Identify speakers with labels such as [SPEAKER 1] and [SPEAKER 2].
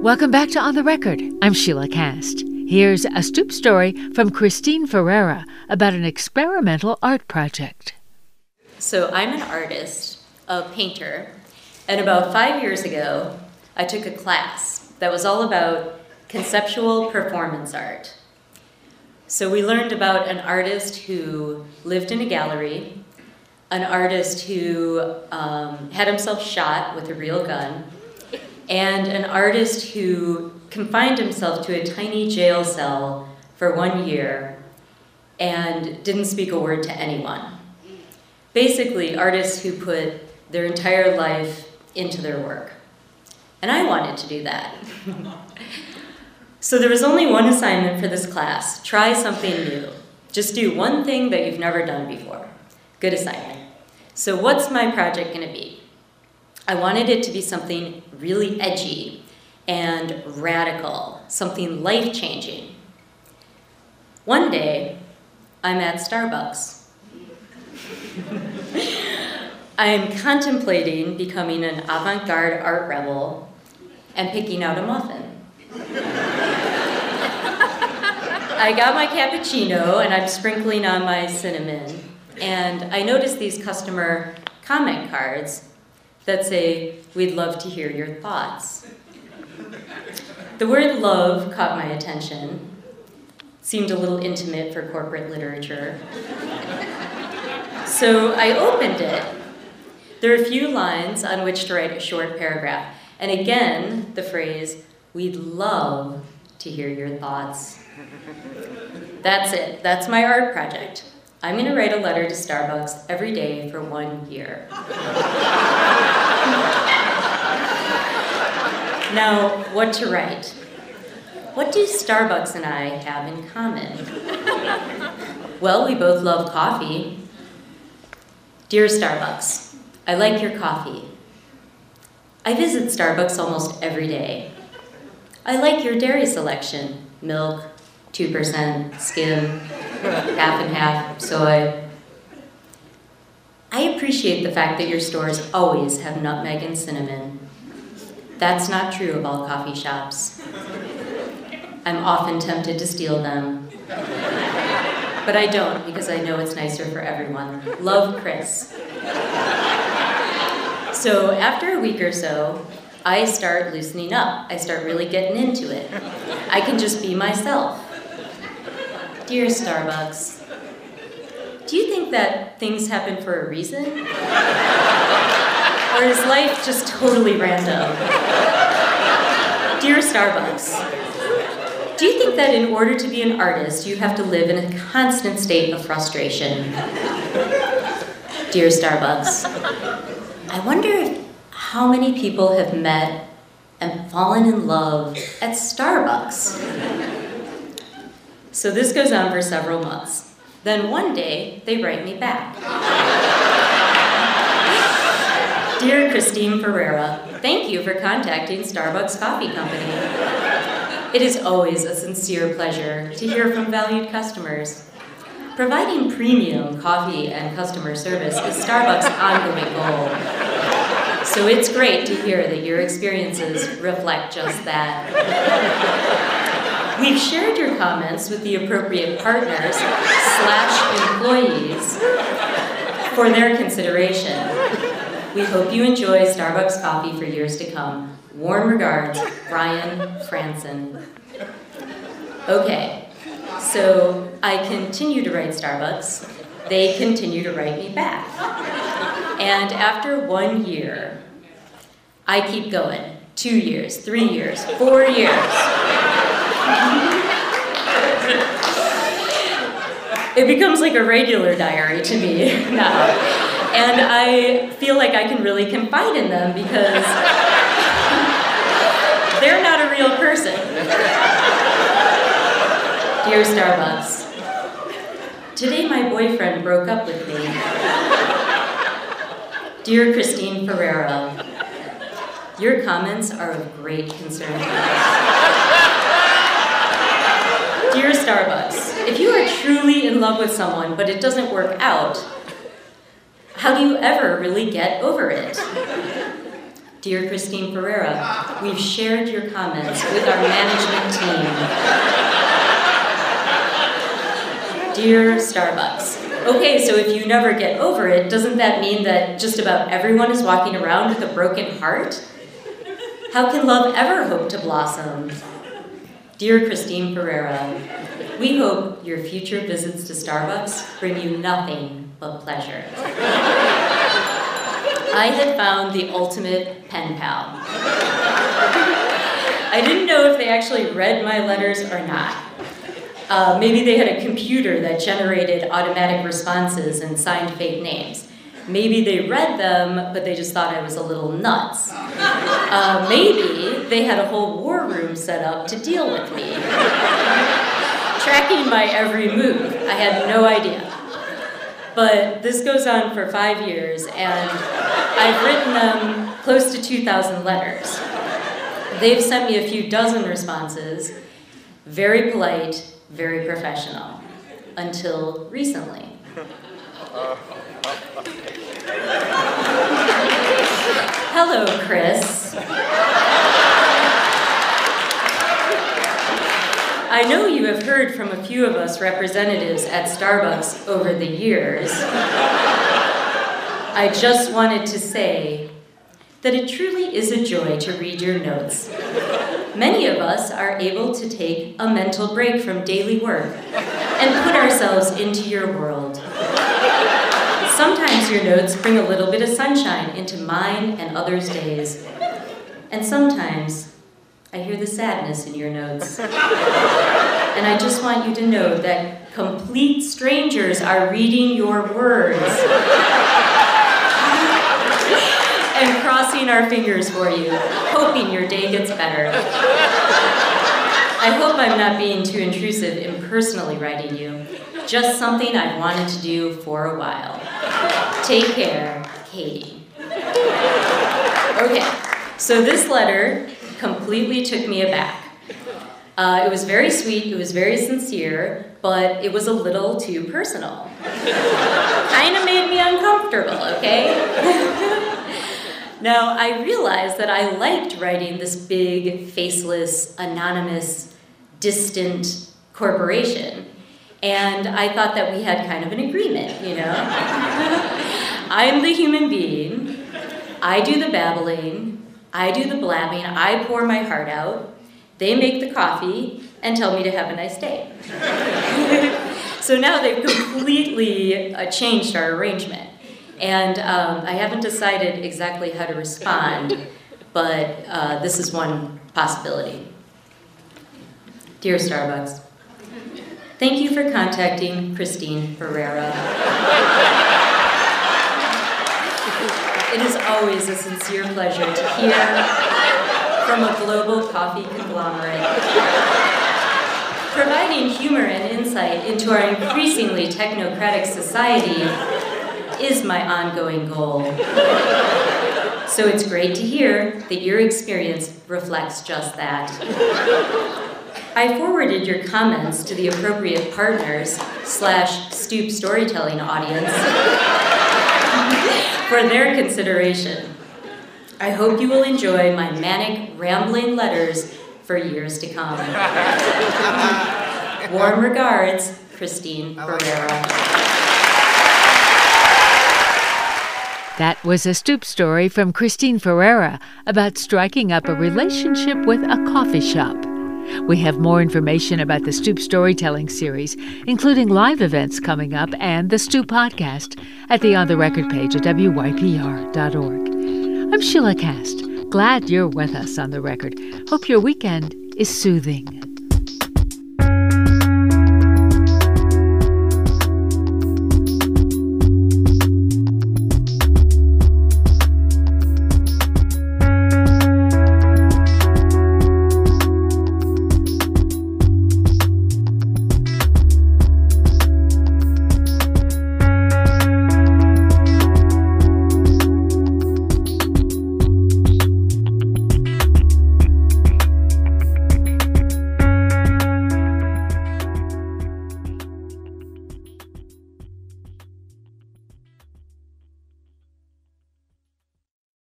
[SPEAKER 1] Welcome back to On the Record. I'm Sheilah Kast. Here's a stoop story from Christine Ferreira about an experimental art project.
[SPEAKER 2] So, I'm an artist, a painter, and about five years ago, I took a class that was all about conceptual performance art. So, we learned about an artist who lived in a gallery, an artist who um, had himself shot with a real gun and an artist who confined himself to a tiny jail cell for one year and didn't speak a word to anyone. Basically, artists who put their entire life into their work. And I wanted to do that. so there was only one assignment for this class try something new. Just do one thing that you've never done before. Good assignment. So, what's my project going to be? I wanted it to be something really edgy and radical, something life changing. One day, I'm at Starbucks. I am contemplating becoming an avant garde art rebel and picking out a muffin. I got my cappuccino and I'm sprinkling on my cinnamon, and I noticed these customer comment cards that say, We'd love to hear your thoughts. The word love caught my attention, seemed a little intimate for corporate literature. So I opened it. There are a few lines on which to write a short paragraph, and again, the phrase, We'd love to hear your thoughts. That's it. That's my art project. I'm going to write a letter to Starbucks every day for one year. now, what to write? What do Starbucks and I have in common? Well, we both love coffee. Dear Starbucks, I like your coffee. I visit Starbucks almost every day. I like your dairy selection milk, 2% skim, half and half soy. I appreciate the fact that your stores always have nutmeg and cinnamon. That's not true of all coffee shops. I'm often tempted to steal them. But I don't because I know it's nicer for everyone. Love Chris. So after a week or so, I start loosening up. I start really getting into it. I can just be myself. Dear Starbucks, do you think that things happen for a reason? or is life just totally random? Dear Starbucks, do you think that in order to be an artist, you have to live in a constant state of frustration? Dear Starbucks, I wonder how many people have met and fallen in love at Starbucks. So this goes on for several months. Then one day, they write me back. Dear Christine Ferreira, thank you for contacting Starbucks Coffee Company. It is always a sincere pleasure to hear from valued customers. Providing premium coffee and customer service is Starbucks' ongoing goal. So it's great to hear that your experiences reflect just that. We've shared your comments with the appropriate partners slash employees for their consideration. We hope you enjoy Starbucks coffee for years to come. Warm regards, Brian Franson. Okay, so I continue to write Starbucks. They continue to write me back. And after one year, I keep going. Two years, three years, four years. It becomes like a regular diary to me now. And I feel like I can really confide in them because they're not a real person. Dear Starbucks, today my boyfriend broke up with me. Dear Christine Ferreira, your comments are of great concern to. Dear Starbucks, if you are truly in love with someone but it doesn't work out, how do you ever really get over it? Dear Christine Ferreira, we've shared your comments with our management team. Dear Starbucks, okay, so if you never get over it, doesn't that mean that just about everyone is walking around with a broken heart? How can love ever hope to blossom? Dear Christine Ferreira, we hope your future visits to Starbucks bring you nothing but pleasure. I had found the ultimate pen pal. I didn't know if they actually read my letters or not. Uh, maybe they had a computer that generated automatic responses and signed fake names. Maybe they read them, but they just thought I was a little nuts. Uh, maybe they had a whole war room set up to deal with me, tracking my every move. I had no idea. But this goes on for five years, and I've written them close to 2,000 letters. They've sent me a few dozen responses, very polite, very professional, until recently. Hello, Chris. I know you have heard from a few of us representatives at Starbucks over the years. I just wanted to say that it truly is a joy to read your notes. Many of us are able to take a mental break from daily work and put ourselves into your world. Sometimes your notes bring a little bit of sunshine into mine and others' days. And sometimes I hear the sadness in your notes. and I just want you to know that complete strangers are reading your words and crossing our fingers for you, hoping your day gets better. I hope I'm not being too intrusive in personally writing you. Just something I've wanted to do for a while. Take care, Katie. Okay, so this letter completely took me aback. Uh, it was very sweet, it was very sincere, but it was a little too personal. kind of made me uncomfortable, okay? now, I realized that I liked writing this big, faceless, anonymous, distant corporation. And I thought that we had kind of an agreement, you know? I'm the human being, I do the babbling, I do the blabbing, I pour my heart out, they make the coffee, and tell me to have a nice day. so now they've completely uh, changed our arrangement. And um, I haven't decided exactly how to respond, but uh, this is one possibility. Dear Starbucks, thank you for contacting Christine Ferreira. It is always a sincere pleasure to hear from a global coffee conglomerate. Providing humor and insight into our increasingly technocratic society is my ongoing goal. So it's great to hear that your experience reflects just that. I forwarded your comments to the appropriate partners slash stoop storytelling audience for their consideration. I hope you will enjoy my manic, rambling letters for years to come. Warm regards, Christine Ferreira.
[SPEAKER 1] That was a stoop story from Christine Ferreira about striking up a relationship with a coffee shop. We have more information about the Stoop Storytelling series, including live events coming up and the Stoop podcast at the On the Record page at WYPR.org. I'm Sheilah Kast. Glad you're with us on the record. Hope your weekend is soothing.